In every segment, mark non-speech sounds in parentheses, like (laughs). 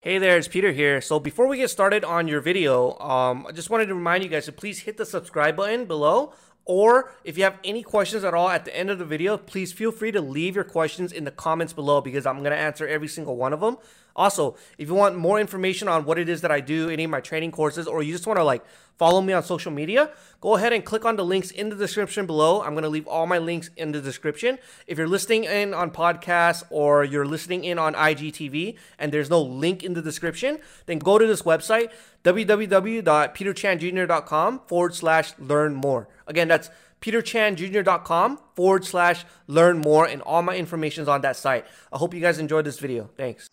Hey there, it's Peter here. So before we get started on your video, um, I just wanted to remind you guys to please hit the subscribe button below. Or if you have any questions at all at the end of the video, please feel free to leave your questions in the comments below because I'm going to answer every single one of them. Also, if you want more information on what it is that I do, any of my training courses, or you just want to like follow me on social media, go ahead and click on the links in the description below. I'm going to leave all my links in the description. If you're listening in on podcasts or you're listening in on IGTV and there's no link in the description, then go to this website, www.peterchanjr.com forward slash learn more. Again, that's peterchanjr.com forward slash learn more, and all my information is on that site. I hope you guys enjoyed this video. Thanks.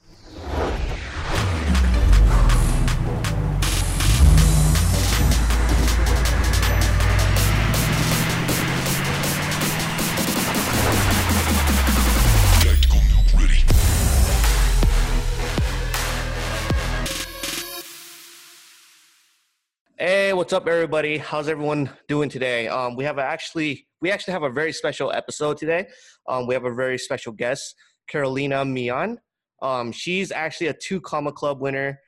Hey, what's up, everybody? How's everyone doing today? Um, we have actually we actually have a very special episode today. Um, we have a very special guest, Carolina Millan. Um, she's actually a two comma club winner,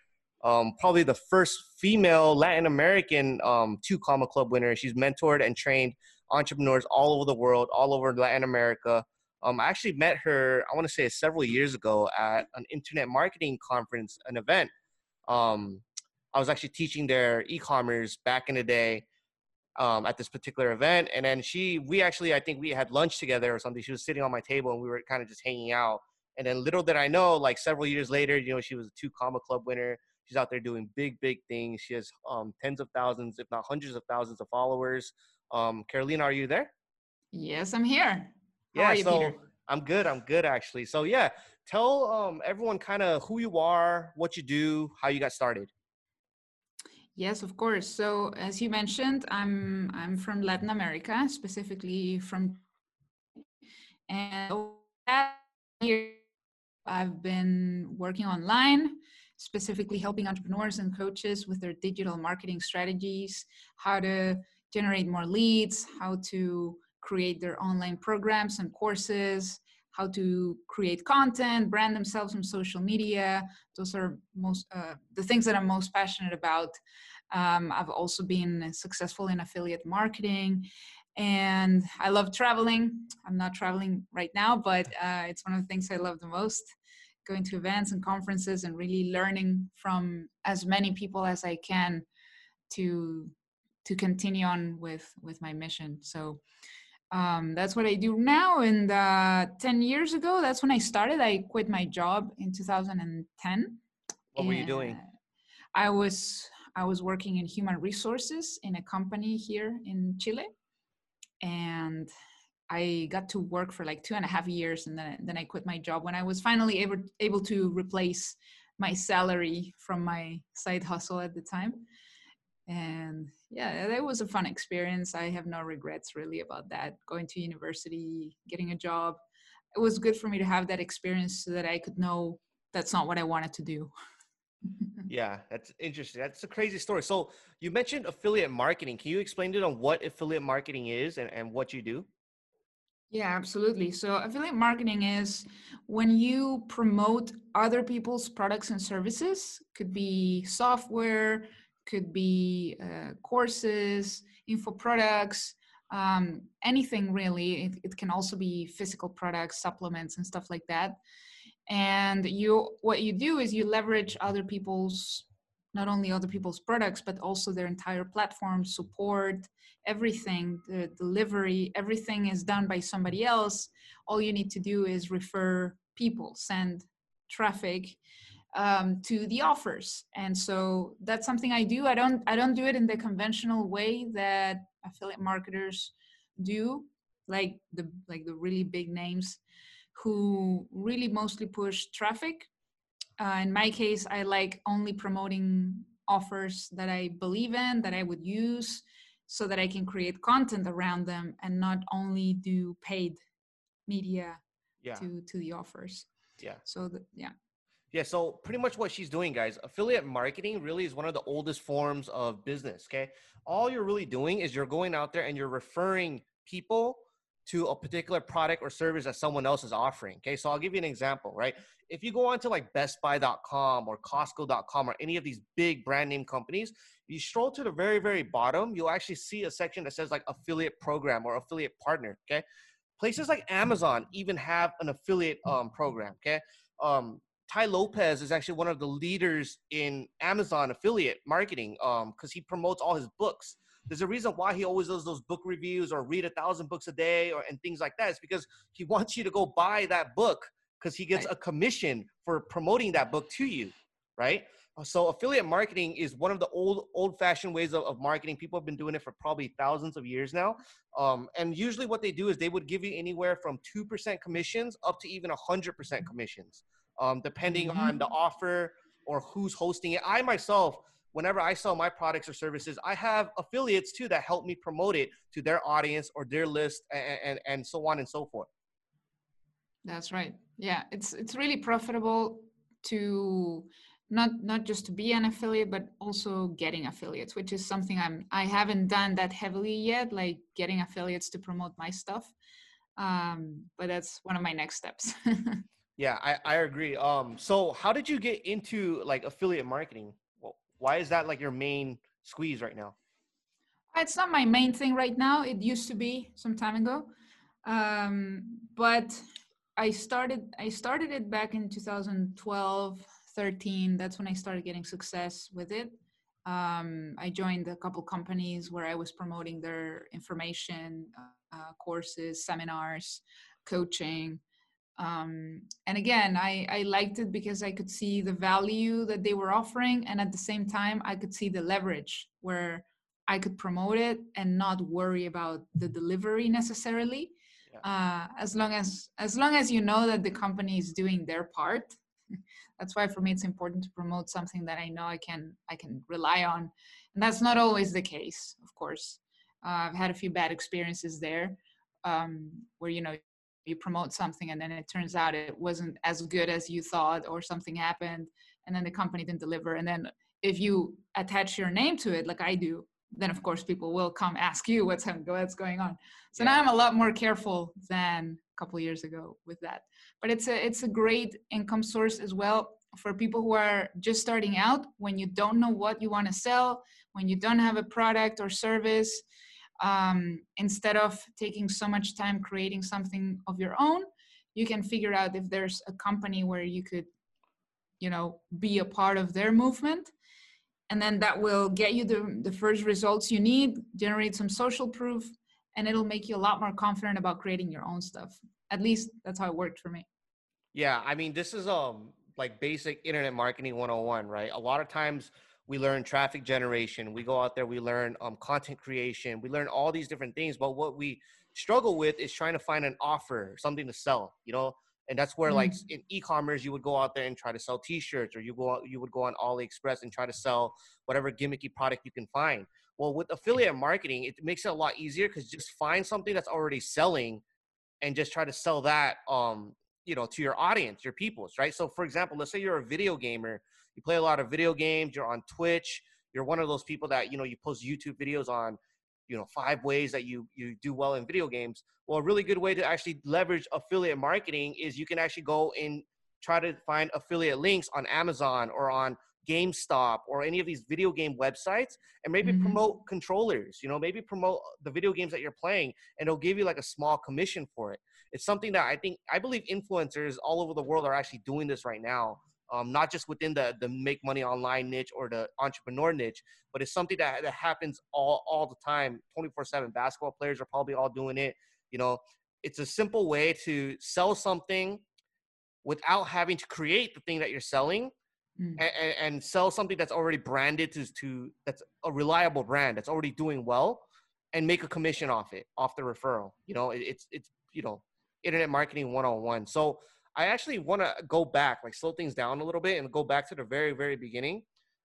um, probably the first female Latin American um, two comma club winner. She's mentored and trained entrepreneurs all over the world, all over Latin America. Um, I actually met her, I want to say several years ago at an internet marketing conference, an event. Um, I was actually teaching their e-commerce back in the day um, at this particular event, and then she, we actually, I think we had lunch together or something. She was sitting on my table, and we were kind of just hanging out. And then little did I know, like several years later, you know, she was a two comma club winner. She's out there doing big, big things. She has um, tens of thousands, if not hundreds of thousands of followers. Um, Carolina, are you there? Yes, I'm here. How yeah, you, so Peter? I'm good. I'm good actually. So yeah, tell um, everyone kind of who you are, what you do, how you got started. Yes, of course. So as you mentioned, I'm I'm from Latin America, specifically from and here I've been working online, specifically helping entrepreneurs and coaches with their digital marketing strategies, how to generate more leads, how to create their online programs and courses, how to create content, brand themselves on social media. Those are most uh, the things that I'm most passionate about. Um, I've also been successful in affiliate marketing, and I love traveling. I'm not traveling right now, but uh, it's one of the things I love the most. Going to events and conferences and really learning from as many people as I can to to continue on with with my mission. So um, that's what I do now. And uh, 10 years ago, that's when I started. I quit my job in 2010. What were you doing? I was I was working in human resources in a company here in Chile, and I got to work for like two and a half years, and then then I quit my job when I was finally able able to replace my salary from my side hustle at the time. And yeah that was a fun experience. I have no regrets really about that. Going to university getting a job it was good for me to have that experience so that i could know that's not what i wanted to do (laughs) yeah that's interesting that's a crazy story so you mentioned affiliate marketing can you explain it on what affiliate marketing is and, and what you do yeah, absolutely. So, affiliate marketing is when you promote other people's products and services, could be software, could be uh, courses, info products, um, anything really. It, it, can also be physical products, supplements, and stuff like that. And you, what you do is you leverage other people's, not only other people's products, but also their entire platform, support, everything, the delivery, everything is done by somebody else. All you need to do is refer people, send traffic um, to the offers. And so that's something i do. I don't i don't do it in the conventional way that affiliate marketers do like the like the really big names who really mostly push traffic uh, in my case i like only promoting offers that i believe in that i would use so that i can create content around them and not only do paid media yeah. to to the offers yeah so the, yeah yeah, so pretty much what she's doing, guys, affiliate marketing really is one of the oldest forms of business. Okay. All you're really doing is you're going out there and you're referring people to a particular product or service that someone else is offering. Okay, so I'll give you an example, right? If you go onto like BestBuy.com or Costco.com or any of these big brand name companies, you stroll to the very, very bottom, you'll actually see a section that says like affiliate program or affiliate partner. Okay, places like Amazon even have an affiliate um, program. Okay, um, Tai Lopez is actually one of the leaders in Amazon affiliate marketing because um, he promotes all his books there's a reason why he always does those book reviews or read a thousand books a day or and things like that. It's because he wants you to go buy that book because he gets a commission for promoting that book to you, right? So affiliate marketing is one of the old old-fashioned ways of, of marketing. People have been doing it for probably thousands of years now. Um, and usually what they do is they would give you anywhere from 2% commissions up to even 100% commissions, um, depending on the offer or who's hosting it. I myself – whenever I sell my products or services, I have affiliates too that help me promote it to their audience or their list and, and, and so on and so forth. That's right. Yeah, it's it's really profitable to not not just to be an affiliate but also getting affiliates which is something i'm i haven't done that heavily yet like getting affiliates to promote my stuff um but that's one of my next steps (laughs) yeah i i agree um so how did you get into like affiliate marketing why is that like your main squeeze right now? It's not my main thing right now. It used to be some time ago, um, but I started I started it back in 2012, 13. That's when I started getting success with it. Um, I joined a couple companies where I was promoting their information, uh, courses, seminars, coaching, um, and again I, I liked it because i could see the value that they were offering and at the same time i could see the leverage where i could promote it and not worry about the delivery necessarily. Yeah. uh, as long as as long as you know that the company is doing their part. (laughs) That's why for me it's important to promote something that i know i can i can rely on. And that's not always the case of course. Uh, i've had a few bad experiences there um, where you know you promote something and then it turns out it wasn't as good as you thought or something happened and then the company didn't deliver. And then if you attach your name to it like i do then of course people will come ask you what's what's going on. So yeah. now i'm a lot more careful than a couple years ago with that. But it's a it's a great income source as well for people who are just starting out. When you don't know what you want to sell when you don't have a product or service um, instead of taking so much time creating something of your own you can figure out if there's a company where you could you know be a part of their movement. And then that will get you the, the first results you need generate some social proof and it'll make you a lot more confident about creating your own stuff. At least that's how it worked for me. Yeah i mean this is um like basic internet marketing 101 right? A lot of times we learn traffic generation we go out there we learn um, content creation we learn all these different things but what we struggle with is trying to find an offer something to sell you know? And that's where mm. like in e-commerce you would go out there and try to sell t-shirts or you go out, you would go on aliexpress and try to sell whatever gimmicky product you can find. Well with affiliate marketing it makes it a lot easier because just find something that's already selling and just try to sell that um you know to your audience your peoples right? So for example let's say you're a video gamer you play a lot of video games, you're on Twitch, you're one of those people that, you know, you post YouTube videos on, you know, five ways that you you do well in video games. Well, a really good way to actually leverage affiliate marketing is you can actually go and try to find affiliate links on Amazon or on GameStop or any of these video game websites and maybe mm-hmm. promote controllers, you know, maybe promote the video games that you're playing and it'll give you like a small commission for it. It's something that I think I believe influencers all over the world are actually doing this right now um, not just within the the make money online niche or the entrepreneur niche, but it's something that, that happens all all the time, 24/7. Basketball players are probably all doing it. You know, it's a simple way to sell something without having to create the thing that you're selling. Mm. And, and, sell something that's already branded to, to that's a reliable brand that's already doing well and make a commission off it off the referral you know it, it's it's you know internet marketing 101 so I actually want to go back, like slow things down a little bit and go back to the very, very beginning.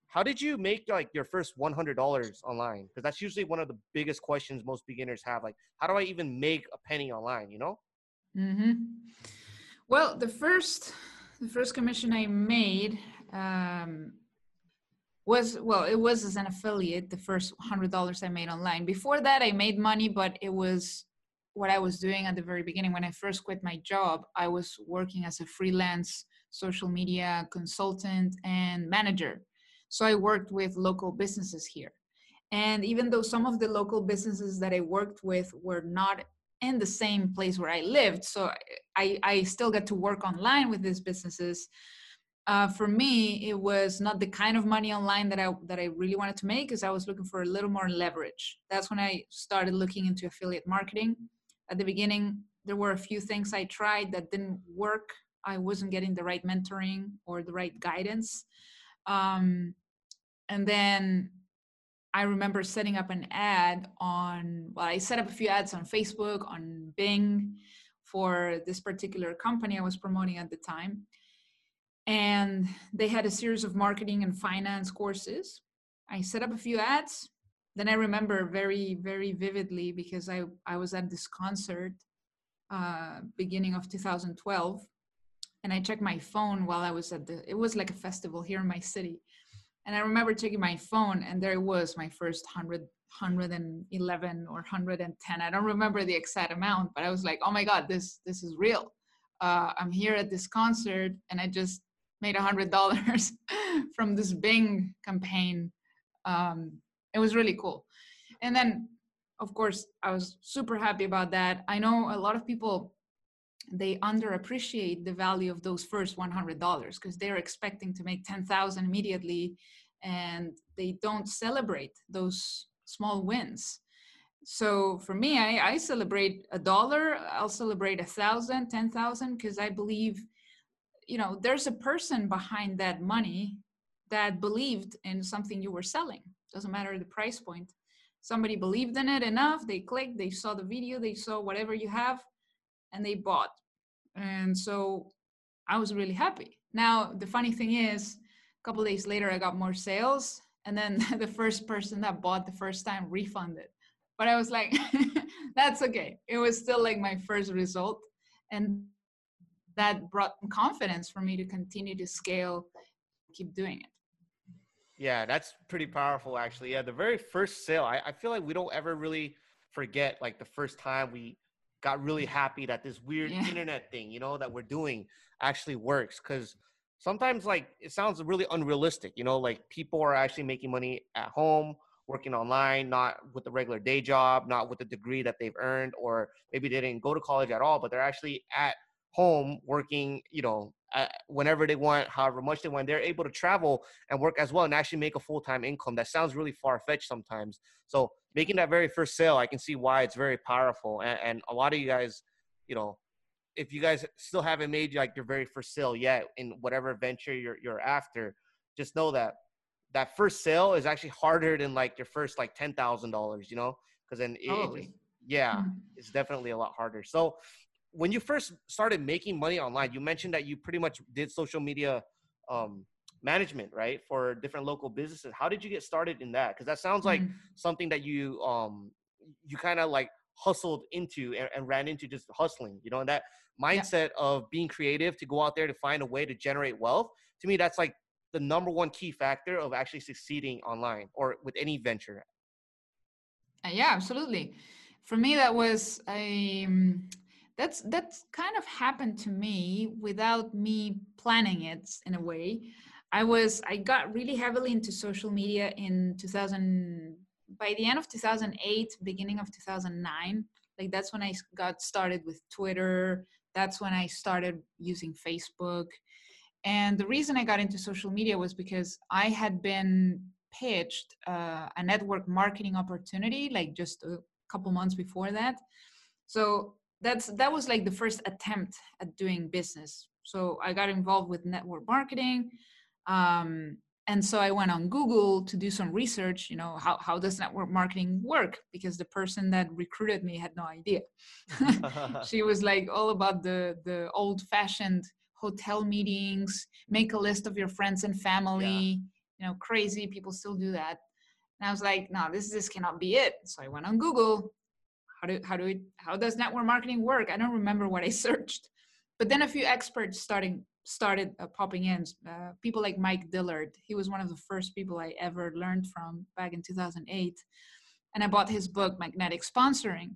How did you make like your first $100 online? Because that's usually one of the biggest questions most beginners have. Like, how do I even make a penny online? You know? Mm-hmm. Well, the first, the first commission I made um, was well, it was as an affiliate. The first hundred dollars I made online. Before that, I made money, but it was what I was doing at the very beginning. When I first quit my job, I was working as a freelance social media consultant and manager. So I worked with local businesses here. And even though some of the local businesses that I worked with were not in the same place where I lived, so I, I still got to work online with these businesses. Uh, for me, it was not the kind of money online that I that I really wanted to make, because I was looking for a little more leverage. That's when I started looking into affiliate marketing. At the beginning, there were a few things I tried that didn't work. I wasn't getting the right mentoring or the right guidance. Um, and then I remember setting up an ad on, well, I set up a few ads on Facebook, on Bing for this particular company I was promoting at the time. And they had a series of marketing and finance courses. I set up a few ads. Then I remember very, very vividly because I, I was at this concert uh, beginning of 2012 and I checked my phone while I was at the, it was like a festival here in my city. And I remember checking my phone and there it was my first 100, 111 or 110. I don't remember the exact amount, but I was like, oh my God, this, this is real. Uh, I'm here at this concert and I just made a hundred dollars (laughs) from this Bing campaign. Um, it was really cool. And then of course, I was super happy about that. I know a lot of people they underappreciate the value of those first $100 because they're expecting to make 10,000 immediately and they don't celebrate those small wins. So for me, I, I celebrate a dollar, I'll celebrate a thousand, ten thousand, because I believe, you know, there's a person behind that money that believed in something you were selling. Doesn't matter the price point. Somebody believed in it enough, they clicked, they saw the video, they saw whatever you have, and they bought. And so I was really happy. Now, the funny thing is, a couple days later, I got more sales. And then (laughs) the first person that bought the first time refunded. But I was like, (laughs) that's okay. It was still like my first result. And that brought confidence for me to continue to scale, keep doing it. Yeah, that's pretty powerful, actually. Yeah, the very first sale, I, I feel like we don't ever really forget like the first time we got really happy that this weird yeah. internet thing, you know, that we're doing actually works. Cause sometimes like it sounds really unrealistic, you know, like people are actually making money at home, working online, not with a regular day job, not with the degree that they've earned, or maybe they didn't go to college at all, but they're actually at home working, you know, whenever they want, however much they want. They're able to travel and work as well and actually make a full time income. That sounds really far fetched sometimes. So making that very first sale, I can see why it's very powerful. And, and a lot of you guys, you know, if you guys still haven't made like your very first sale yet in whatever venture you're you're after, just know that that first sale is actually harder than like your first like ten thousand dollars. You know, because then it, it, yeah, mm-hmm. it's definitely a lot harder. So when you first started making money online, you mentioned that you pretty much did social media um, management, right, for different local businesses. How did you get started in that? Because that sounds like mm-hmm. something that you um, you kind of like hustled into and, and, ran into just hustling. You know, and that mindset yeah. of being creative to go out there to find a way to generate wealth. To me, that's like the number one key factor of actually succeeding online or with any venture. Uh, yeah, absolutely. For me, that was a um, that's that's kind of happened to me without me planning it in a way. I was i got really heavily into social media in 2000 by the end of 2008 beginning of 2009 like that's when i got started with twitter. That's when i started using facebook. And the reason i got into social media was because i had been pitched uh, a network marketing opportunity like just a couple months before that. So that's that was like the first attempt at doing business. So i got involved with network marketing um, and so i went on google to do some research you know how, how does network marketing work? Because the person that recruited me had no idea. (laughs) She was like all about the the old fashioned hotel meetings make a list of your friends and family yeah. you know crazy people still do that. And i was like no this this cannot be it. So i went on google how do how do we how does network marketing work i don't remember what i (laughs) searched but then a few experts starting started uh, popping in uh, people like mike dillard he was one of the first people i ever learned from back in 2008 and i bought his book magnetic sponsoring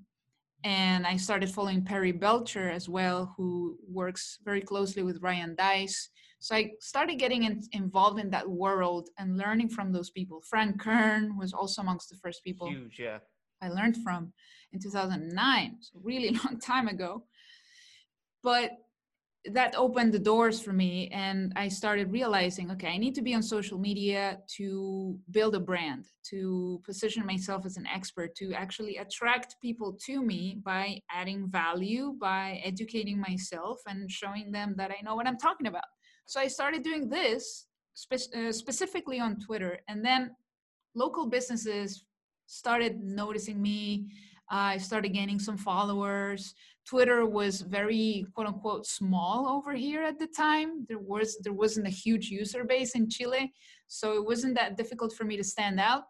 and I started following Perry Belcher as well, who works very closely with Ryan Deiss. So I started getting in, involved in that world and learning from those people. Frank Kern was also amongst the first people. Huge, yeah. I learned from in 2009, so really (laughs) long time ago. But that opened the doors for me and i started realizing okay i need to be on social media to build a brand to position myself as an expert to actually attract people to me by adding value by educating myself and showing them that i know what i'm talking about so i started doing this spe- uh, specifically on twitter and then local businesses started noticing me I started gaining some followers. Twitter was very quote unquote small over here at the time. There was there wasn't a huge user base in Chile, so it wasn't that difficult for me to stand out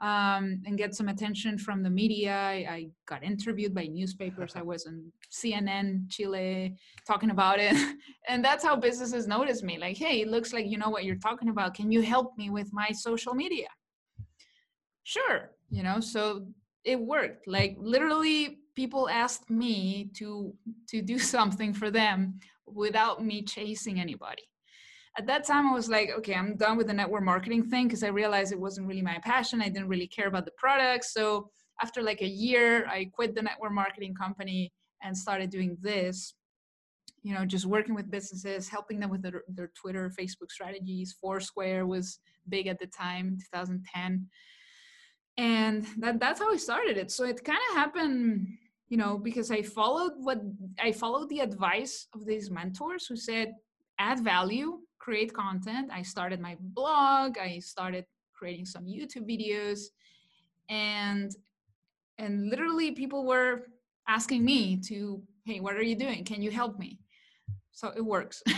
um, and get some attention from the media. I, I, got interviewed by newspapers. I was on CNN Chile talking about it, (laughs) and that's how businesses notice me. Like, hey, it looks like you know what you're talking about. Can you help me with my social media? Sure, you know. So it worked. Like literally people asked me to to do (laughs) something for them without me chasing anybody. At that time I was like, okay, I'm done with the network marketing thing because I realized it wasn't really my passion. I didn't really care about the products. So after like a year, I quit the network marketing company and started doing this you know just working with businesses helping them with their, their twitter facebook strategies foursquare was big at the time 2010 and that that's how i started it. So it kind of happened you know because i followed what i followed the advice of these mentors who said add value create content. I started my blog i started creating some youtube videos and and literally people were asking me to hey what are you doing? Can you help me? So it works. (laughs)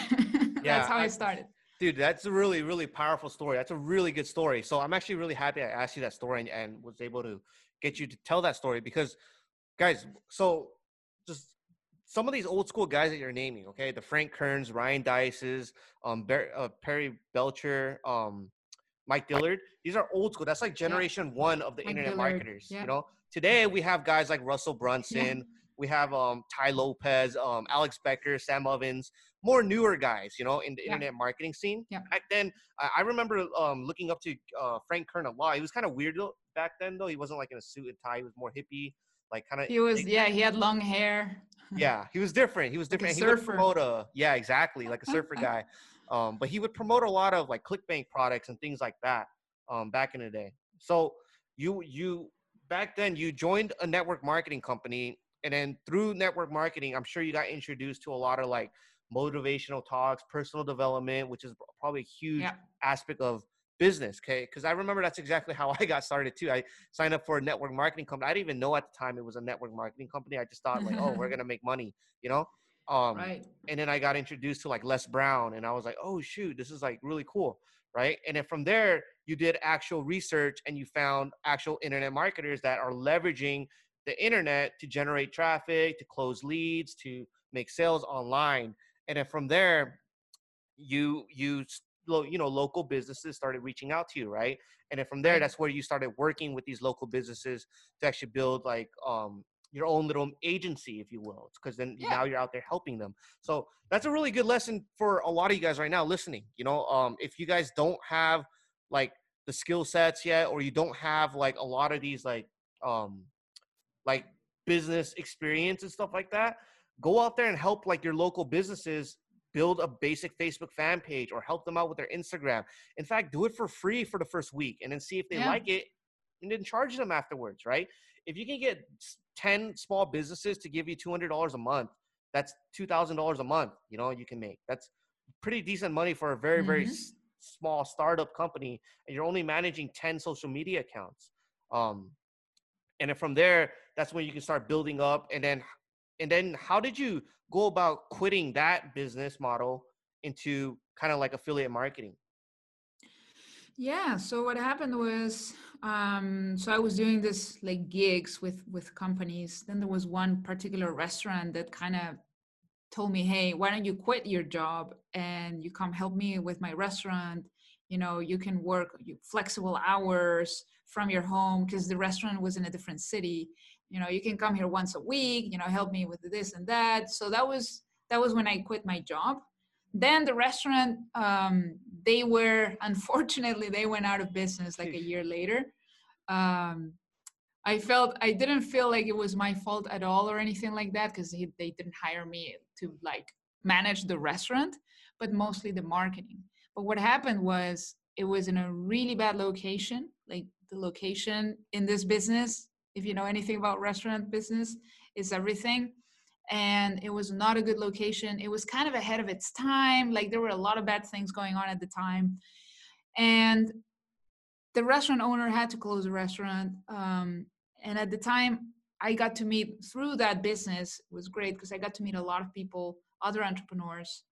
Yeah, that's how I, I started Dude, that's a really, really powerful story. That's a really good story. So I'm actually really happy I asked you that story and, and was able to get you to tell that story because, guys, so just some of these old school guys that you're naming, okay, the Frank Kerns, Ryan Deiss's, um, uh, Perry Belcher, um, Mike Dillard. These are old school. That's like generation yeah. one of the Mike internet Dillard. marketers. Yeah. You know, today we have guys like Russell Brunson. We have um, Tai Lopez, um, Alex Becker, Sam Ovens more newer guys, you know, in the yeah. internet marketing scene. Yeah. Back then, I, I remember um, looking up to uh, Frank Kern a lot. He was kind of weird back then, though. He wasn't like in a suit and tie. He was more hippie, like kind of. He was, yeah. He had long hair. (laughs) yeah, he was different. He was different. Like he would promote a, yeah, exactly, like a surfer (laughs) guy. Um, but he would promote a lot of like ClickBank products and things like that. Um, back in the day. So you you back then you joined a network marketing company and then through network marketing i'm sure you got introduced to a lot of like motivational talks, personal development, which is probably a huge yeah. aspect of business. Okay. Cause I remember that's exactly how (laughs) I got started too. I signed up for a network marketing company. I didn't even know at the time it was a network marketing company. I just thought like, oh, we're (laughs) going to make money, you know? Um, right. and then I got introduced to like Les Brown and I was like, oh shoot, this is like really cool. Right. And then from there, you did actual research and you found actual internet marketers that are leveraging the internet to generate traffic, to close leads, to make sales online. And then from there you you you know local businesses started reaching out to you right? And then from there that's where you started working with these local businesses to actually build like um your own little agency if you will because then yeah. now you're out there helping them. So that's a really good lesson for a lot of you guys right now listening you know? Um if you guys don't have like the skill sets yet or you don't have like a lot of these like um like business experience and stuff like that go out there and help like your local businesses build a basic Facebook fan page or help them out with their Instagram. In fact, do it for free for the first week and then see if they yeah. like it and then charge them afterwards, right? If you can get 10 small businesses to give you $200 a month, that's $2,000 a month, you know, you can make. That's pretty decent money for a very, mm-hmm. very s- small startup company and you're only managing 10 social media accounts. Um, and then from there, that's when you can start building up and then and then how did you go about quitting that business model into kind of like affiliate marketing? Yeah so what happened was um so i was doing this like gigs with with companies. Then there was one particular restaurant that kind of told me hey why don't you quit your job and you come help me with my restaurant? You know you can work flexible hours from your home because the restaurant was in a different city. You know you can come here once a week you know help me with this and that. So that was that was when i quit my job. Then the restaurant um, they were (laughs) unfortunately they went out of business like a year later. Um, i felt i didn't feel like it was my fault at all or anything like that because they didn't hire me to like manage the restaurant but mostly the marketing. But what happened was it was in a really bad location like the location in this business if you know anything about restaurant business is everything. And it was not a good location. It was kind of ahead of its time. Like there were a lot of bad things going on at the time. And the restaurant owner had to close the restaurant um, and at the time i got to meet through that business was great because i got to meet a lot of people other entrepreneurs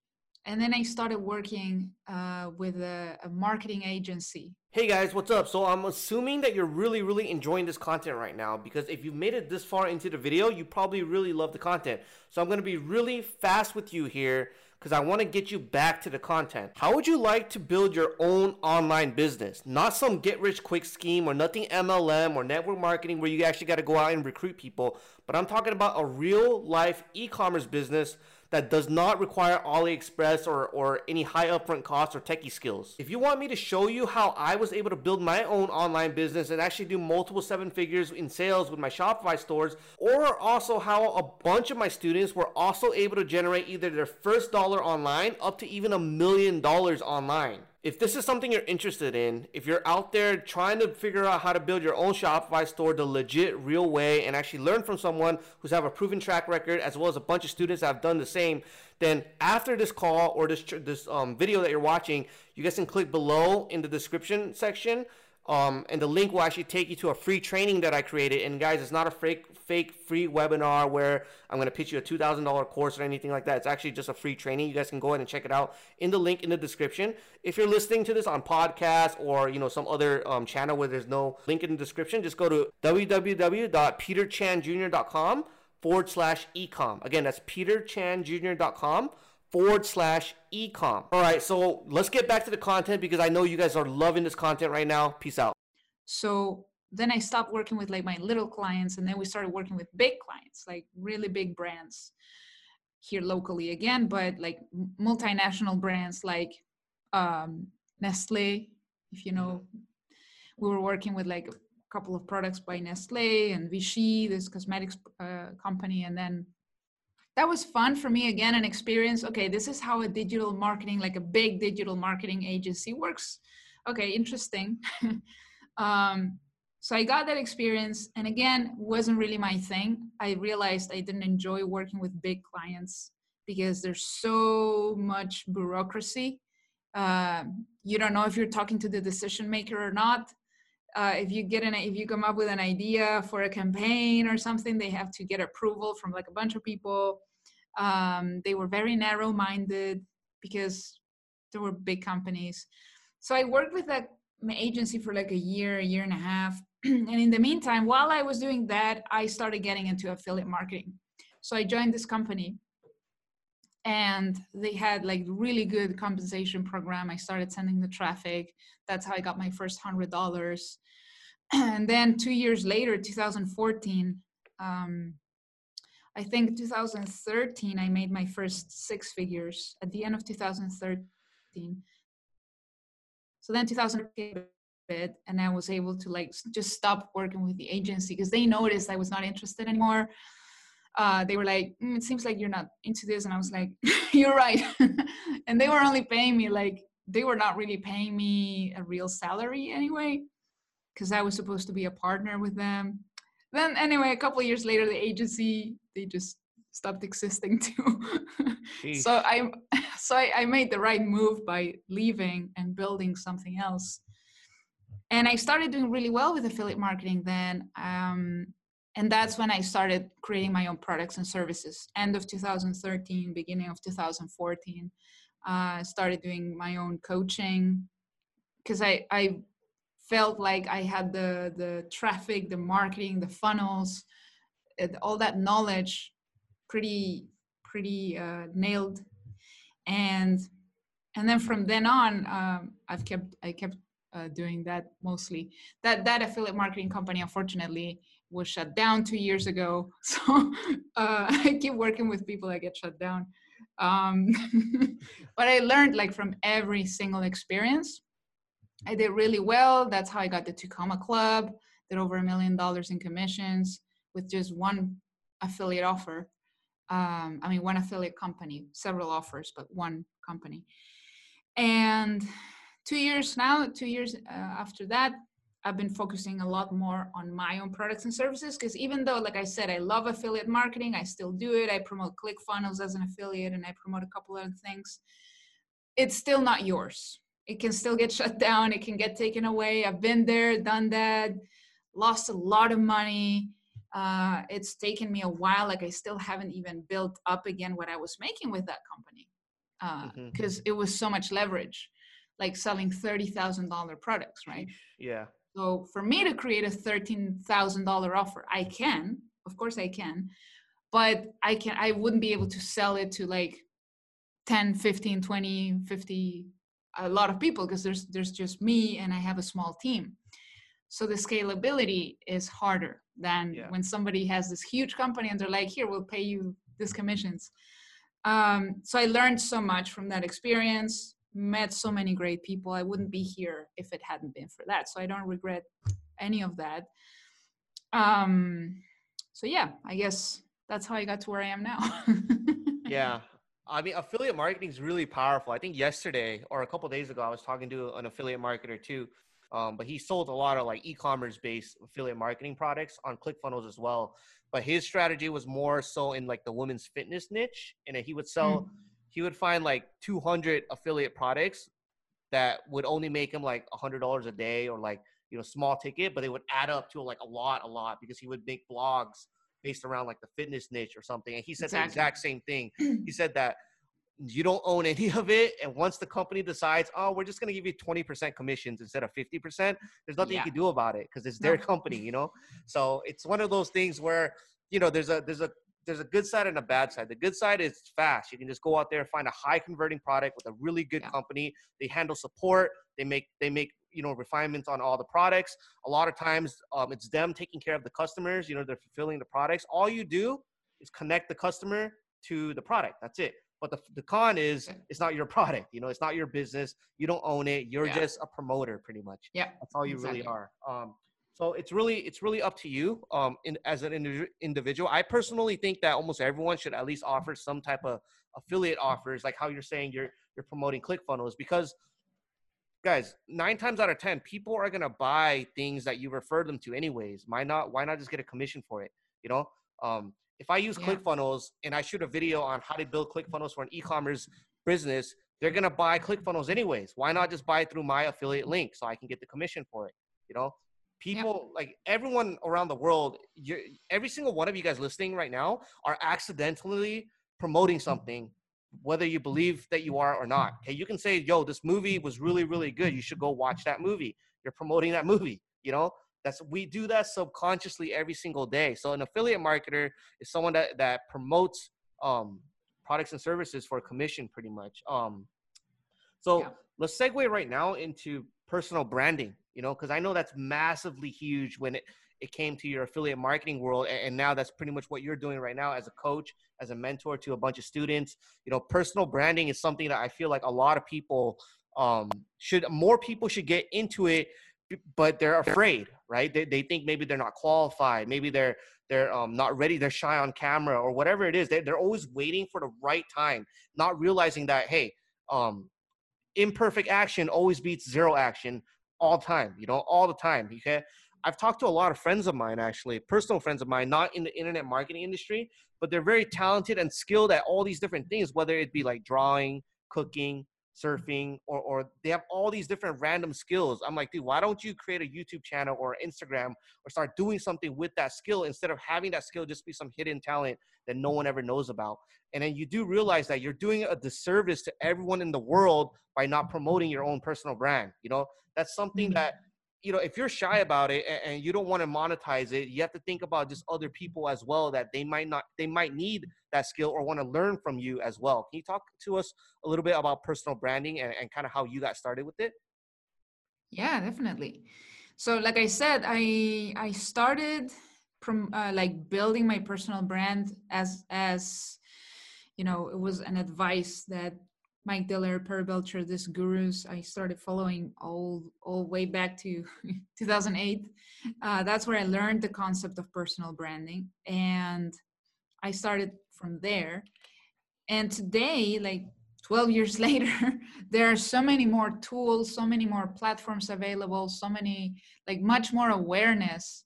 and then I started working uh, with a, a, marketing agency. Hey guys, what's up? So I'm assuming that you're really, really enjoying this content right now because if you made it this far into the video, you probably really love the content. So I'm to be really fast with you here because I want to get you back to the content. How would you like to build your own online business? Not some get rich quick scheme or nothing MLM or network marketing where you actually got to go out and recruit people, but I'm talking about a real life e-commerce business that does not require AliExpress or, or any high upfront costs or techie skills. If you want me to show you how I was able to build my own online business and actually do multiple seven figures in sales with my Shopify stores, or also how a bunch of my students were also able to generate either their first dollar online up to even a million dollars online if this is something you're interested in, if you're out there trying to figure out how to build your own Shopify store the legit, real way, and actually learn from someone who's have a proven track record, as well as a bunch of students that have done the same, then after this call or this this um, video that you're watching, you guys can click below in the description section um, and the link will actually take you to a free training that I created. And guys, it's not a fake, fake free webinar where I'm going to pitch you a $2,000 course or anything like that. It's actually just a free training. You guys can go ahead and check it out in the link in the description. If you're listening to this on podcast or, you know, some other um, channel where there's no link in the description, just go to www.peterchanjr.com forward slash ecom. Again, that's peterchanjr.com forward slash ecom. All right, so let's get back to the content because I know you guys are loving this content right now. Peace out. So then I stopped working with like my little clients and then we started working with big clients, like really big brands here locally again, but like multinational brands like um, Nestle, if you know, we were working with like a couple of products by Nestle and Vichy, this cosmetics uh, company, and then that was fun for me again an experience okay this is how a digital marketing like a big digital marketing agency works. Okay interesting. (laughs) Um, so i got that experience and again wasn't really my thing. I realized i didn't enjoy working with big clients because there's so much bureaucracy. Uh, you don't know if you're talking to the decision maker or not. Uh, if you get an if you come up with an idea for a campaign or something they have to get approval from like a bunch of people um, they were very narrow minded because there were big companies. So I worked with that agency for like a year, a year and a half. (clears throat) and in the meantime, while I was doing that, I started getting into affiliate marketing. So I joined this company and they had like really good compensation program. I started sending the traffic. That's how I got my first hundred dollars. (clears throat) And then two years later, 2014, um, I think 2013, I made my first six figures at the end of 2013. So then 2013, and I was able to like just stop working with the agency because they noticed I was not interested anymore. Uh, they were like, mm, "It seems like you're not into this," and I was like, (laughs) "You're right." (laughs) and they were only paying me like they were not really paying me a real salary anyway, because I was supposed to be a partner with them then anyway a couple years later the agency they just stopped existing (laughs) too. So i (laughs) so I, I, made the right move by leaving and building something else. And i started doing really well with affiliate marketing then um, and that's when i started creating my own products and services. End of 2013 beginning of 2014 uh, started doing my own coaching because I, I felt like I had the the traffic, the marketing, the funnels, all that knowledge pretty pretty uh, nailed, and and then from then on, um, I've kept I kept uh, doing that mostly. That that affiliate marketing company, unfortunately, was shut down two years ago. (laughs) So uh, I keep working with people that get shut down. Um, (laughs) but I learned like from every single experience. I did really well. That's how I got the Two Comma Club. Did over a million dollars in commissions with just one affiliate offer. Um, I mean, one affiliate company, several offers, but one company. And two years now, two years uh, after that, I've been focusing a lot more on my own products and services because even though, like I said, I love affiliate marketing, I still do it. I promote ClickFunnels as an affiliate and I promote a couple other things. It's still not yours. It can still get shut (laughs) down, it can get taken away. I've been there, done that, lost a lot of money. Uh, it's taken me a while. Like I still haven't even built up again what I was making with that company because uh, mm-hmm. it was so much leverage, like selling thirty thousand dollar products, right? Yeah. So for me to create a thirteen thousand dollar offer, I can, of course, I can, but I can. I wouldn't be able to sell it to like 10, 15, 20, 50, a lot of people because there's there's just me and I have a small team. So the scalability is harder than yeah. when somebody has this huge company and they're like, here, we'll pay you this commissions. Um, so I learned so much from that experience, met so many great people. I wouldn't be here if it hadn't been for that. So I don't regret any of that. Um, so yeah, I guess that's how I got to where I am now. (laughs) yeah. I mean, affiliate marketing is really powerful. I think yesterday or a couple days ago, I was talking to an affiliate marketer too, um, but he sold a lot of like e-commerce based affiliate marketing products on ClickFunnels as well but his strategy was more so in like the women's fitness niche and he would sell mm. he would find like 200 affiliate products that would only make him like $100 a day or like you know small ticket but they would add up to like a lot a lot because he would make blogs based around like the fitness niche or something and he said exactly. the exact same thing (clears throat) he said that you don't own any of it and once the company decides oh we're just going to give you 20% commissions instead of 50% there's nothing yeah. you can do about it because it's their no. company you know so it's one of those things where you know there's a there's a there's a good side and a bad side. The good side is fast. You can just go out there find a high converting product with a really good yeah. company. They handle support. They make they make you know refinements on all the products. A lot of times um, it's them taking care of the customers. You know they're fulfilling the products. All you do is connect the customer to the product. That's it. But the, the con is it's not your (laughs) product. You know, it's not your business. You don't own it. You're yeah. just a promoter, pretty much. Yeah, that's all you exactly. really are. Um, so it's really it's really up to you um, in, as an individual. I personally think that almost everyone should at least offer some type of affiliate offers, like how you're saying you're you're promoting ClickFunnels, because guys, nine times out of ten, people are gonna buy things that you refer them to anyways. Why not? Why not just get a commission for it? You know, um, if I use yeah. ClickFunnels and I shoot a video on how to build ClickFunnels for an e-commerce business, they're gonna buy ClickFunnels anyways. Why not just buy it through my affiliate link so I can get the commission for it? You know, people like everyone around the world, you're, every single one of you guys listening right now are accidentally promoting something, whether you believe that you are or not. Okay, you can say, "Yo, this movie was really, really good. You should go watch that movie." You're promoting that movie. You know, that's we do that subconsciously every single day. So an affiliate marketer is someone that that promotes um, products and services for a commission, pretty much. Um, so yeah. let's segue right now into personal branding. You know, because I know that's massively huge when it it came to your affiliate marketing world and now that's pretty much what you're doing right now as a coach as a mentor to a bunch of students you know personal branding is something that i feel like a lot of people um, should more people should get into it but they're afraid, right? They, they think maybe they're not qualified, maybe they're they're um, not ready, they're shy on camera or whatever it is. They, they're always waiting for the right time, not realizing that hey, um, imperfect action always beats zero action all time. You know, all the time. Okay. I've talked to a lot of friends of mine, actually, personal friends of mine, not in the internet marketing industry, but they're very talented and skilled at all these different things, whether it be like drawing, cooking, surfing or, or they have all these different random skills. I'm like dude why don't you create a youtube channel or instagram or start doing something with that skill instead of having that skill just be some hidden talent that no one ever knows about? And then you do realize that you're doing a disservice to everyone in the world by not promoting your own personal brand you know? That's something mm-hmm. that you know, if you're shy about it and, you don't want to monetize it, you have to think about just other people as well that they might not, they might need that skill or want to learn from you as well. Can you talk to us a little bit about personal branding and, and kind of how you got started with it? Yeah, definitely. So, like I said, I I started from uh, like building my personal brand as as you know it was an advice that Mike Dillard, Perry Belcher, this gurus I started following all all way back to (laughs) 2008. Uh, that's where I learned the concept of personal branding, and I started from there. And today, like 12 years (laughs) later, there are so many more tools, so many more platforms available, so many like much more awareness.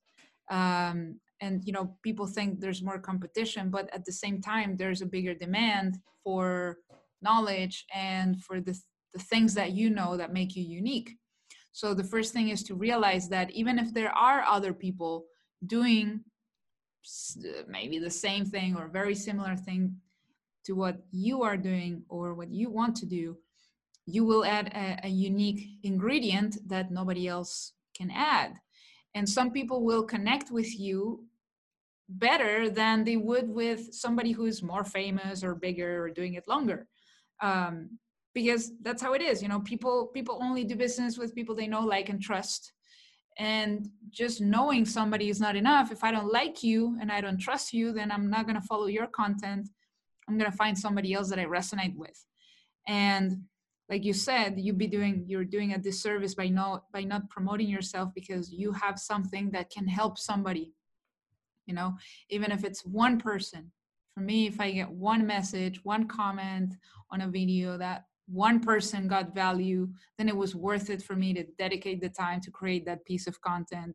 Um, and you know, people think there's more competition, but at the same time, there's a bigger demand for knowledge and for the, the things that you know that make you unique. So the first thing is to realize that even if there are other people doing maybe the same thing or very similar thing to what you are doing or what you want to do, you will add a, a unique ingredient that nobody else can add. And some people will connect with you better than they would with somebody who's more famous or bigger or doing it longer um, because that's how it is you know people people only do business with people they know like and trust. And just knowing somebody is not enough if i don't like you and i don't trust you then i'm not going to follow your content. I'm going to find somebody else that i resonate with. And like you said you'd be doing you're doing a disservice by not by not promoting yourself because you have something that can help somebody you know even if it's one person for me if i get one message one comment on a video that one person got value then it was worth it for me to dedicate the time to create that piece of content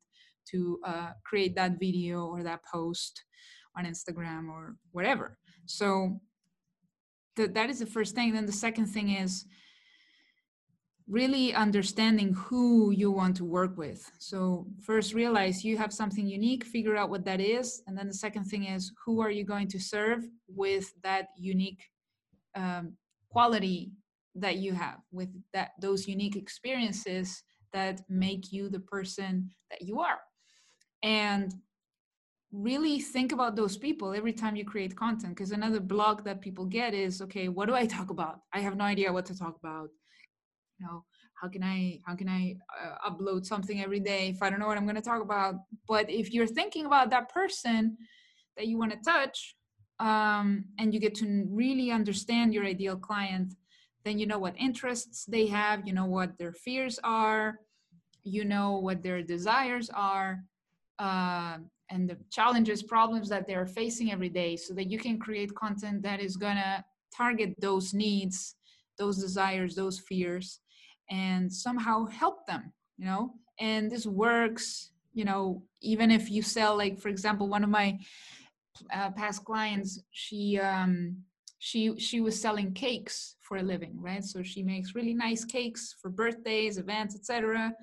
to uh, create that video or that post on instagram or whatever. So th- that is the first thing. Then the second thing is really understanding who you want to work with. So first realize you have something unique, figure out what that is. And then the second thing is who are you going to serve with that unique um, quality that you have with that those unique experiences that make you the person that you are. And really think about those people every time you create content because another block that people get is okay what do i talk about i have no idea what to talk about you know how can i how can i uh, upload something every day if i don't know what i'm going to talk about? But if you're thinking about that person that you want to touch um, and you get to really understand your ideal client then you know what interests they have you know what their fears are you know what their desires are uh, and the challenges problems that they're facing every day so that you can create content that is going to target those needs those desires those fears and somehow help them you know? And this works you know even if you sell like for example one of my uh, past clients she um she she was selling cakes for a living right? So she makes really nice cakes for birthdays events etc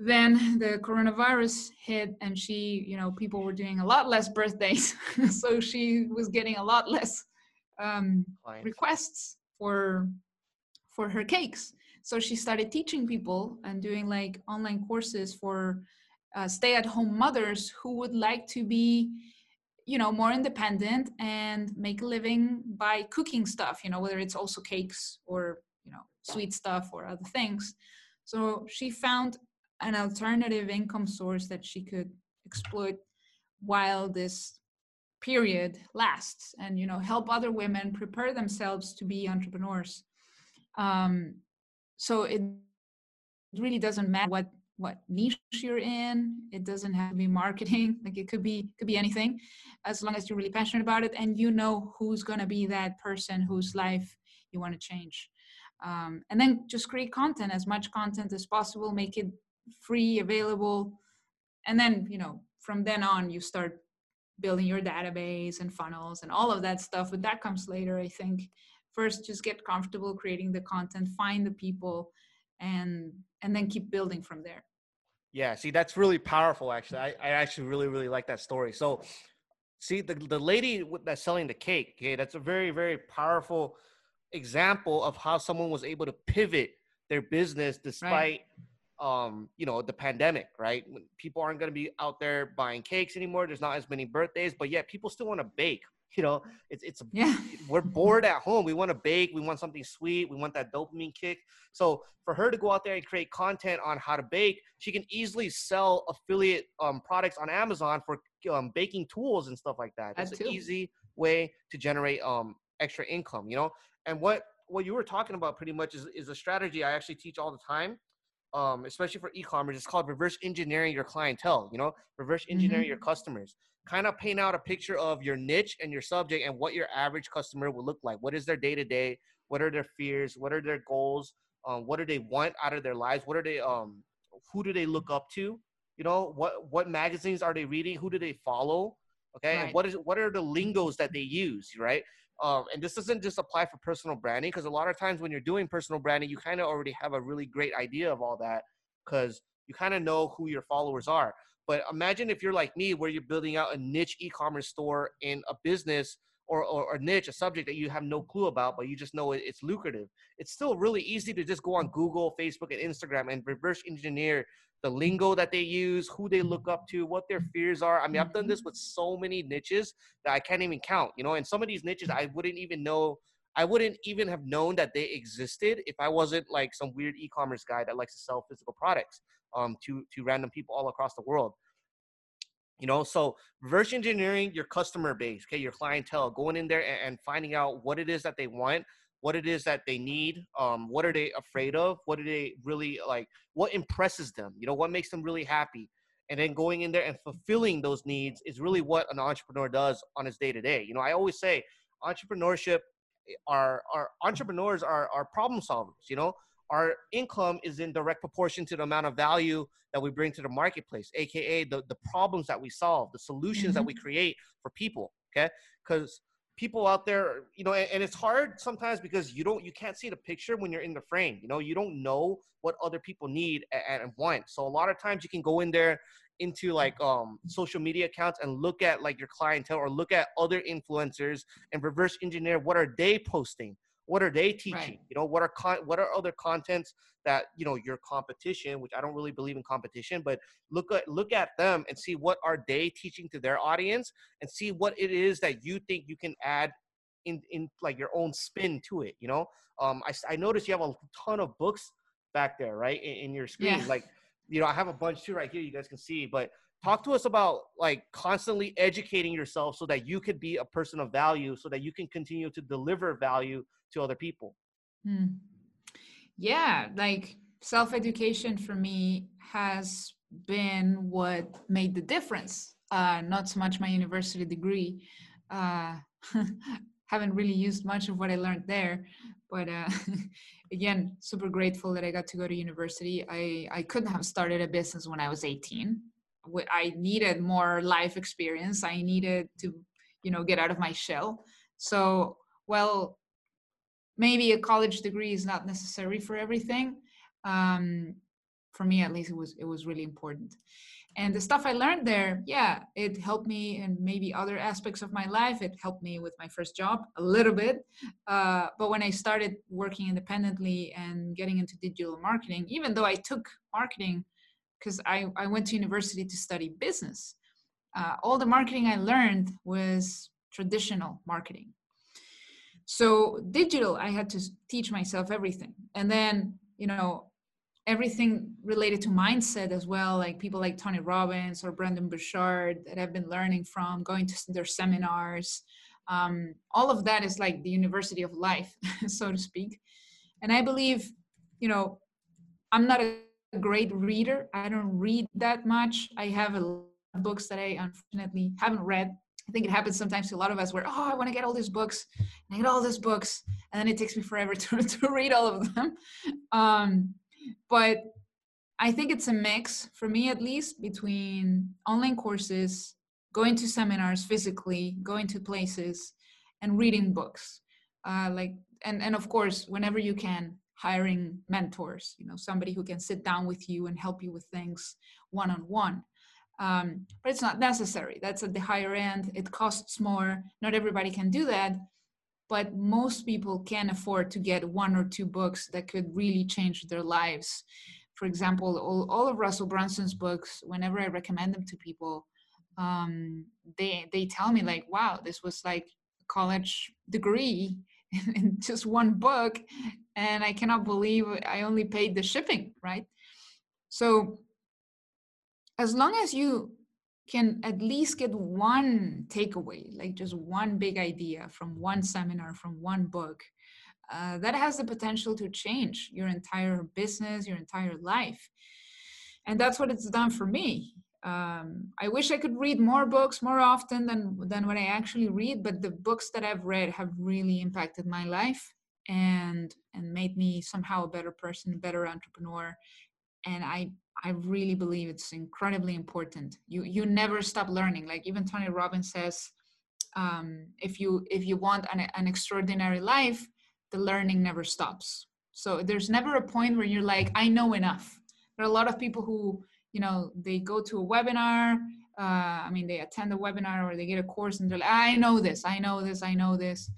then the coronavirus hit and she you know people were doing a lot less birthdays. (laughs) So she was getting a lot less um, requests for for her cakes so she started teaching people and doing like online courses for uh, stay at home mothers who would like to be you know more independent and make a living by cooking stuff you know whether it's also cakes or you know sweet stuff or other things. So she found an alternative income source that she could exploit while this period lasts and you know help other women prepare themselves to be entrepreneurs. Um, so it really doesn't matter what what niche you're in. It doesn't have to be marketing. (laughs) Like it could be could be anything as long as you're really passionate about it and you know who's going to be that person whose life you want to change. Um, and then just create content as much content as possible make it free available. And then you know from then on you start building your database and funnels and all of that stuff but that comes later i think first just get comfortable creating the content find the people and and then keep building from there. Yeah see that's really powerful actually. I, I actually really really like that story. So see the, the lady that's selling the cake okay that's a very very powerful example of how someone was able to pivot their business despite right. um you know the pandemic right? When people aren't going to be out there buying cakes anymore there's not as many birthdays but yet people still want to bake You know, it's it's (laughs) yeah. we're bored at home. We want to bake. We want something sweet. We want that dopamine kick. So for her to go out there and create content on how to bake, she can easily sell affiliate um, products on Amazon for um, baking tools and stuff like that. That's an easy way to generate um, extra income. You know, and what what you were talking about pretty much is, is a strategy I actually teach all the time um, especially for e-commerce, it's called reverse engineering your clientele. You know, reverse engineering mm-hmm. your customers. Kind of paint out a picture of your niche and your subject and what your average customer will look like. What is their day to day? What are their fears? What are their goals? Um, what do they want out of their lives? What are they? Um, who do they look up to? You know, what what magazines are they reading? Who do they follow? Okay, right. and what is what are the lingos that they use? Right, um, and this doesn't just apply for personal branding because a lot of times when you're doing personal branding, you kind of already have a really great idea of all that because you kind of know who your followers are. But imagine if you're like me, where you're building out a niche e-commerce store in a business or, or, a niche, a subject that you have no clue about, but you just know it, it's lucrative. It's still really easy to just go on Google, Facebook, and Instagram and reverse engineer the lingo that they use, who they look up to, what their fears are. I mean, I've done this mm-hmm. with so many niches that I can't even count, you know, and some of these niches I wouldn't even know. I wouldn't even have known that they existed if I wasn't like some weird e-commerce guy that likes to sell physical products um, to to random people all across the world. You know, so reverse engineering your customer base, okay, your clientele, going in there and, and finding out what it is that they want, what it is that they need um, what are they afraid of what do they really like what impresses them you know what makes them really happy and then going in there and fulfilling those needs is really what an entrepreneur does on his day to day you know i always say entrepreneurship our our entrepreneurs are are problem solvers you know our income is in direct proportion to the amount of value that we bring to the marketplace aka the, the problems that we solve the solutions mm-hmm. that we create for people okay because people out there, you know, and, and, it's hard sometimes because you don't, you can't see the picture when you're in the frame. You know, you don't know what other people need and, and want. So a lot of times you can go in there into like um social media accounts and look at like your clientele or look at other influencers and reverse engineer what are they posting what are they teaching right. you know what are con- what are other contents that you know your competition which i don't really believe in competition but look at look at them and see what are they teaching to their audience and see what it is that you think you can add in in like your own spin to it you know um i, I noticed you have a ton of books back there right in, in your screen yeah. like you know i have a bunch too right here you guys can see but talk to us about like constantly educating yourself so that you could be a person of value so that you can continue to deliver value to other people. Hmm. yeah like self-education for me has been what made the difference. Uh, not so much my university degree. Uh, (laughs) haven't really used much of what i learned there but uh, (laughs) again super grateful that i got to go to university i i couldn't have started a business when i was 18 I needed more life experience. I needed to, you know, get out of my shell. So, well, maybe a college degree is not necessary for everything. Um, for me, at least, it was it was really important. And the stuff I learned there, yeah, it helped me in maybe other aspects of my life. It helped me with my first job a little bit. Uh, but when I started working independently and getting into digital marketing, even though I took marketing because I, I went to university to study business. Uh, all the marketing I learned was traditional marketing. So digital, I had to teach myself everything. And then, you know, everything related to mindset as well, like people like Tony Robbins or Brendon Burchard that I've been learning from, going to their seminars. Um, all of that is like the university of life, (laughs) so to speak. And I believe, you know, I'm not a a great reader. I don't read that much. I have a lot of books that I unfortunately haven't read. I think it happens sometimes to a lot of us where, oh, I want to get all these books, and I get all these books, and then it takes me forever (laughs) to, to read all of them. Um, but I think it's a mix, for me at least, between online courses, going to seminars physically, going to places, and reading books. Uh, like, and and of course, whenever you can, hiring mentors you know somebody who can sit down with you and help you with things one on one but it's not necessary. That's at the higher end. It costs more. Not everybody can do that but most people can afford to get one or two books that could really change their lives. For example all, all of russell brunson's books whenever i recommend them to people um, they they tell me like wow this was like a college degree (laughs) in just one book and i cannot believe i only paid the shipping right? So as long as you can at least get one takeaway like just one big idea from one seminar from one book uh, that has the potential to change your entire business your entire life and that's what it's done for me um, I wish I could read more books more often than than what I actually read, but the books that I've read have really impacted my life and and made me somehow a better person, a better entrepreneur. And I I really believe it's incredibly important. You you never stop learning. Like even Tony Robbins says, um, if you if you want an, an extraordinary life, the learning never stops. So there's never a point where you're like, I know enough. There are a lot of people who you know they go to a webinar uh, i mean they attend a webinar or they get a course and they're like i know this i know this i know this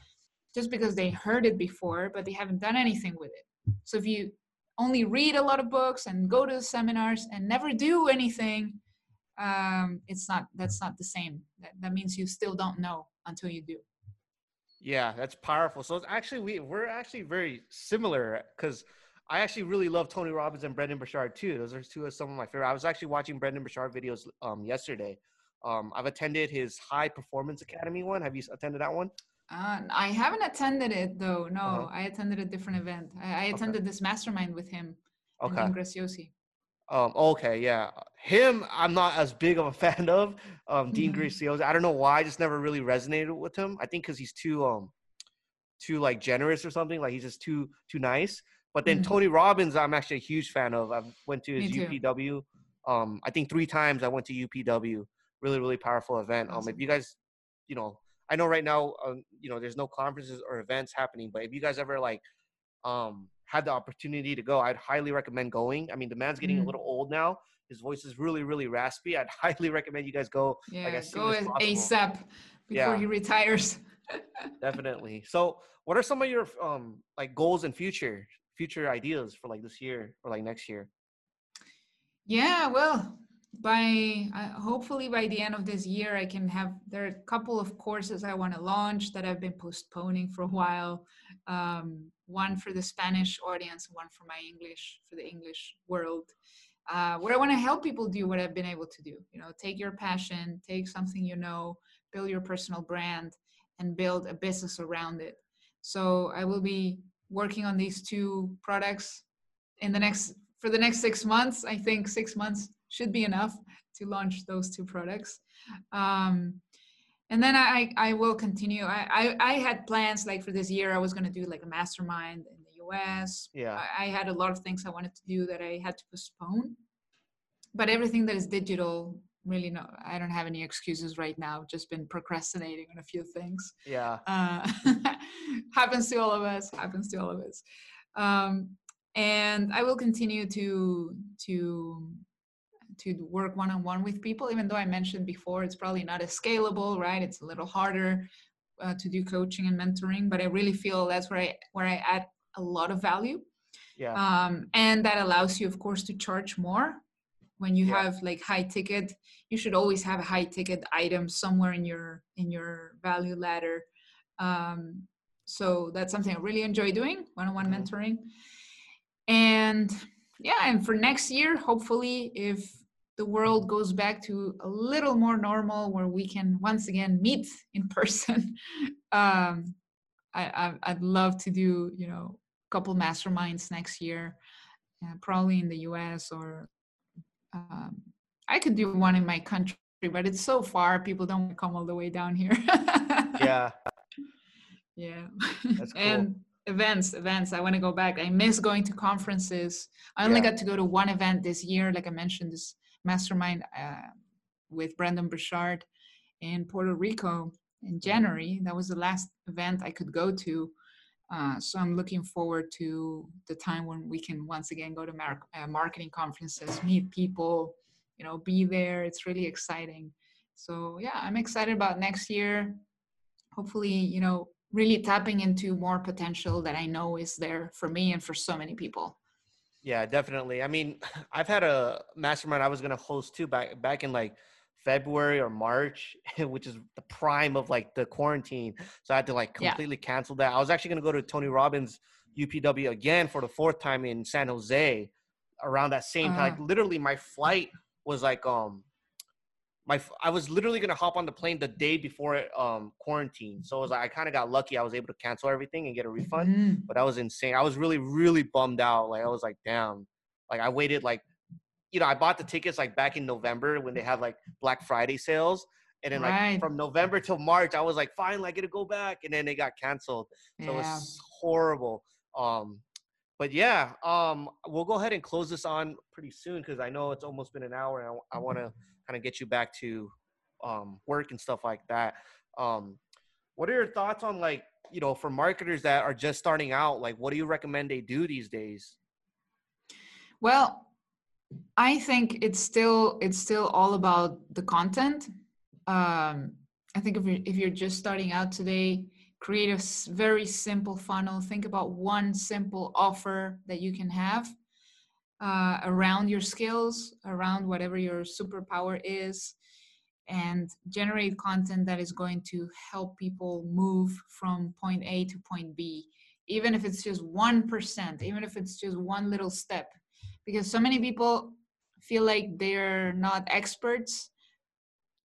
just because they heard it before but they haven't done anything with it so if you only read a lot of books and go to the seminars and never do anything um, it's not that's not the same that, that means you still don't know until you do yeah that's powerful so it's actually we we're actually very similar because I actually really love Tony Robbins and Brendon Burchard too. Those are two of some of my favorite. I was actually watching Brendon Burchard videos um, yesterday. Um, I've attended his High Performance Academy one. Have you attended that one? Uh, I haven't attended it though. No, uh-huh. I attended a different event. I, I attended okay. this mastermind with him. Okay. And Graziosi. Um, okay, yeah. Him, I'm not as big of a (laughs) fan of. Um, Dean mm-hmm. Graziosi. I don't know why. I just never really resonated with him. I think because he's too um, too like generous or something. Like he's just too too nice. But then mm-hmm. Tony Robbins, I'm actually a huge fan of. I went to his UPW. Um, I think three times I went to UPW. Really, really powerful event. Awesome. Um, if you guys, you know, I know right now, um, you know, there's no conferences or events happening, but if you guys ever like, um, had the opportunity to go, I'd highly recommend going. I mean, the man's getting mm. a little old now. His voice is really, really raspy. I'd (laughs) highly recommend you guys go. Yeah, like, as go as ASAP before yeah. he retires. (laughs) Definitely. So, what are some of your um like goals and future? future ideas for like this year or like next year? Yeah, well, by uh, hopefully by the end of this year, I can have there are a couple of courses I want to launch that I've been postponing for a while. Um, one for the Spanish audience, one for my English for the English world. Uh, where I want to help people do what I've been able to do. You know, take your passion, take something you know, build your personal brand, and build a business around it. So I will be working on these two products in the next for the next six months. I think six months should be enough to launch those two products. Um, and then I, I will continue. I, I, I had plans like for this year, I was going to do like a mastermind in the US. Yeah. I, I had a lot of things I wanted to do that I had to postpone. But everything that is digital really no i don't have any excuses right now just been procrastinating on a few things yeah uh, (laughs) happens to all of us happens to all of us um, and i will continue to to to work one-on-one with people even though i mentioned before it's probably not as scalable right? It's a little harder uh, to do coaching and mentoring but i really feel that's where i where i add a lot of value. Yeah. Um, and that allows you of course to charge more. When you yeah. have like high ticket you should always have a high ticket item somewhere in your in your value ladder. Um, so that's something i really enjoy doing one-on-one mm-hmm. mentoring. And yeah and for next year hopefully if the world goes back to a little more normal where we can once again meet in (laughs) person um, I, would love to do you know a couple masterminds next year uh, probably in the us or um, I could do one in my country, but it's so far. People don't come all the way down here. (laughs) yeah. Yeah. That's cool. and events, events. I want to go back. I miss going to conferences. I only yeah. got to go to one event this year, like I mentioned, this mastermind uh, with Brendon Burchard in Puerto Rico in January. That was the last event I could go to. Uh, so I'm looking forward to the time when we can once again go to mar- uh, marketing conferences, meet people, you know, be there. It's really exciting. So yeah, I'm excited about next year. Hopefully, you know, really tapping into more potential that I know is there for me and for so many people. Yeah, definitely. I mean, (laughs) I've had a mastermind I was gonna host too back back in like February or March, (laughs) which is the prime of like the quarantine. So I had to like completely yeah. cancel that. I was actually gonna go to Tony Robbins UPW again for the fourth time in San Jose around that same uh time. Like uh-huh. literally my flight was like um my I was literally gonna hop on the plane the day before um quarantine. So I was like I kind of got lucky. I was able to cancel everything and get a refund. Mm-hmm. But that was insane. I was really really bummed out. Like I was like, damn. Like I waited like you know, I bought the tickets like back in November when they had like Black Friday sales. And then right. like from November till March, I was like, fine, I get to go back. And then they got canceled. So yeah. it was horrible. Um, but yeah, um, we'll go ahead and close this on pretty soon because I know it's almost been an hour and I, I want to kind of get you back to um, work and stuff like that. Um, what are your thoughts on like, you know, for marketers that are just starting out, like what do you recommend they do these days? Well, I think it's still it's still all about the content. Um, I think if you're if you're just starting out today, create a very simple funnel. Think about one simple offer that you can have uh, around your skills, around whatever your superpower is, and generate content that is going to help people move from point A to point B. Even if it's just 1%, even if it's just one little step, because so many people feel like they're not experts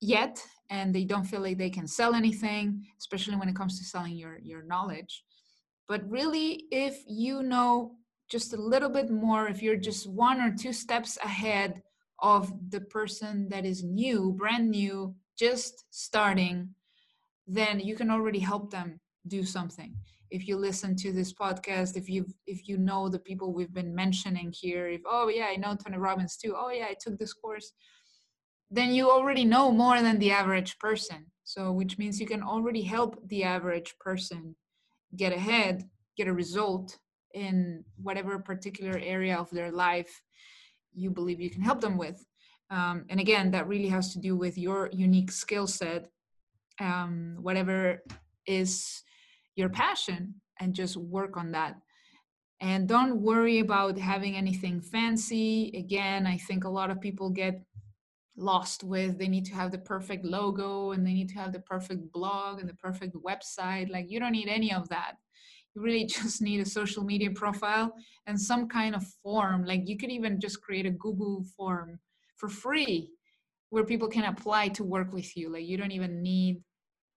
yet and they don't feel like they can sell anything especially when it comes to selling your your knowledge but really if you know just a little bit more if you're just one or two steps ahead of the person that is new brand new just starting then you can already help them do something. If you listen to this podcast if you if you know the people we've been mentioning here if oh yeah i know tony robbins too. Oh yeah i took this course then you already know more than the average person. So which means you can already help the average person get ahead get a result in whatever particular area of their life you believe you can help them with. Um, and again that really has to do with your unique skill set um, whatever is your passion and just work on that. And don't worry about having anything fancy. Again i think a lot of people get lost with they need to have the perfect logo and they need to have the perfect blog and the perfect website. Like you don't need any of that you really (laughs) just need a social media profile and some kind of form. Like you could even just create a google form for free where people can apply to work with you. Like you don't even need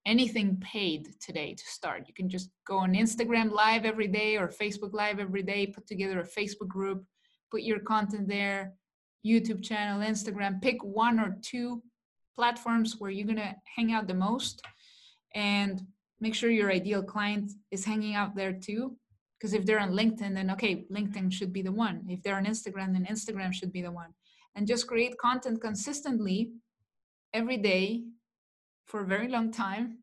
anything paid today to start. You can just go on Instagram live every day or Facebook live every day, put together a Facebook group, put your content there, YouTube channel, Instagram, pick one or two platforms where you're going to hang out the most. And make sure your ideal client is hanging out there too. Because if they're on LinkedIn, then okay, LinkedIn should be the one. If they're on Instagram, then Instagram should be the one. And just create content consistently every day for a very long time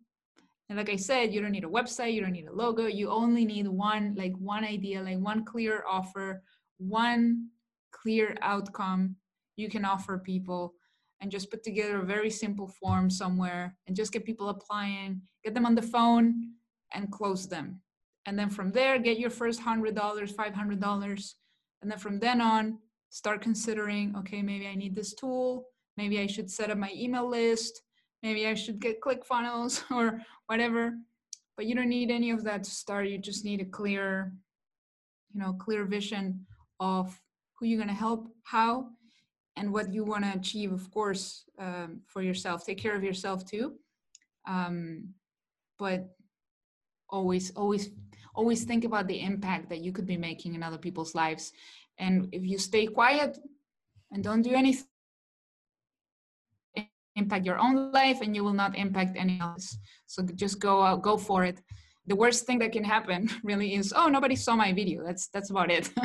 and like i said you don't need a website you don't need a logo you only need one like one idea like one clear offer one clear outcome you can offer people and just put together a very simple form somewhere and just get people applying get them on the phone and close them and then from there get your first $100 $500 and then from then on start considering okay maybe i need this tool maybe i should set up my email list maybe I should get ClickFunnels (laughs) or whatever. But you don't need any of that to start. You just need a clear, you know, clear vision of who you're going to help, how, and what you want to achieve, of course, um, for yourself. Take care of yourself too. Um, but always, always, always think about the impact that you could be making in other people's lives. And if you stay quiet and don't do anything, impact your own life and you will not impact anyone else so just go out go for it. The worst thing that can happen (laughs) really is oh nobody saw my video. That's that's about it. (laughs)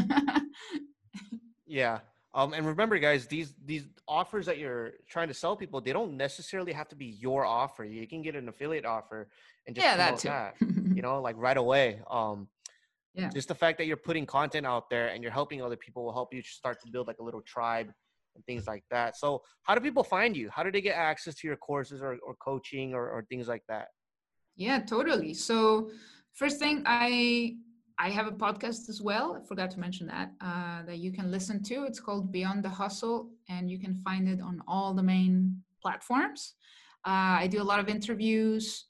Yeah um, and remember guys these these offers that you're trying to sell people they don't necessarily have to be your offer you can get an affiliate offer and just yeah that too that, (laughs) you know like right away um yeah just the fact that you're putting content out there and you're helping other people will help you start to build like a little tribe and things like that. So, how do people find you? How do they get access to your courses or, or coaching or, or things like that? Yeah, totally. So, first thing, I I have a podcast as well. I forgot to mention that uh, that you can listen to. It's called Beyond the Hustle, and you can find it on all the main platforms. Uh, I do a lot of interviews.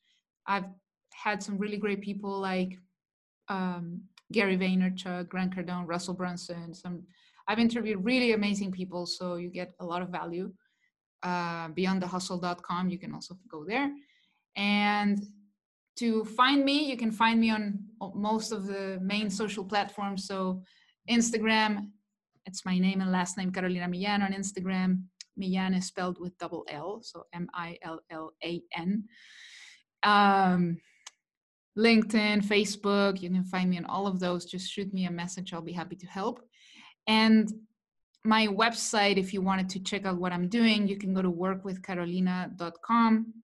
I've had some really great people like um, Gary Vaynerchuk, Grant Cardone, Russell Brunson. Some I've interviewed really amazing people, so you get a lot of value. Uh, beyondthehustle.com, you can also go there. And to find me, you can find me on most of the main social platforms. So Instagram, it's my name and last name, Carolina Millan on Instagram. Millan is spelled with double L, so M I L L A N. Um, LinkedIn, Facebook, you can find me on all of those. Just shoot me a message, I'll be happy to help. And my website, if you wanted to check out what I'm doing, you can go to workwithcarolina.com.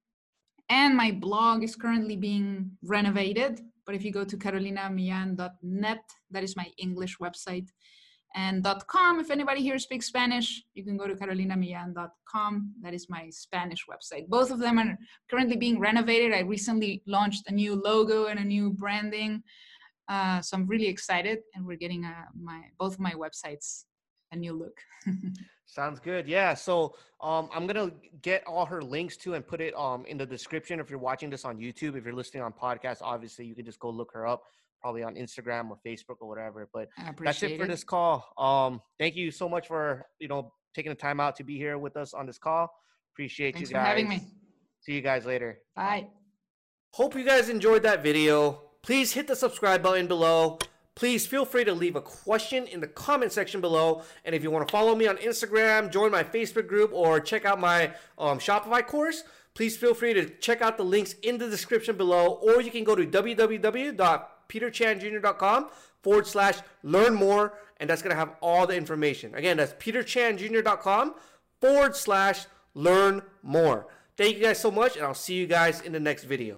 And my blog is currently being renovated. But if you go to carolinamillan.net, that is my English website, and .com, if anybody here speaks Spanish, you can go to carolinamillan.com. That is my Spanish website. Both of them are currently being renovated. I recently launched a new logo and a new branding. Uh, so I'm really excited, and we're getting uh, my both my websites a new look. (laughs) Sounds good. Yeah. So um, I'm gonna get all her links to and put it um in the description. If you're watching this on YouTube, if you're listening on podcast, obviously you can just go look her up, probably on Instagram or Facebook or whatever. But that's it for it. this call. Um, thank you so much for you know taking the time out to be here with us on this call. Appreciate Thanks you guys. for having me. See you guys later. Bye. Hope you guys enjoyed that video. Please hit the subscribe button below. Please feel free to leave a question in the comment section below. And if you want to follow me on Instagram, join my Facebook group, or check out my um, Shopify course, please feel free to check out the links in the description below. Or you can go to www.peterchanjr.com forward slash learn more. And that's going to have all the information. Again, that's peterchanjr.com forward slash learn more. Thank you guys so much, and I'll see you guys in the next video.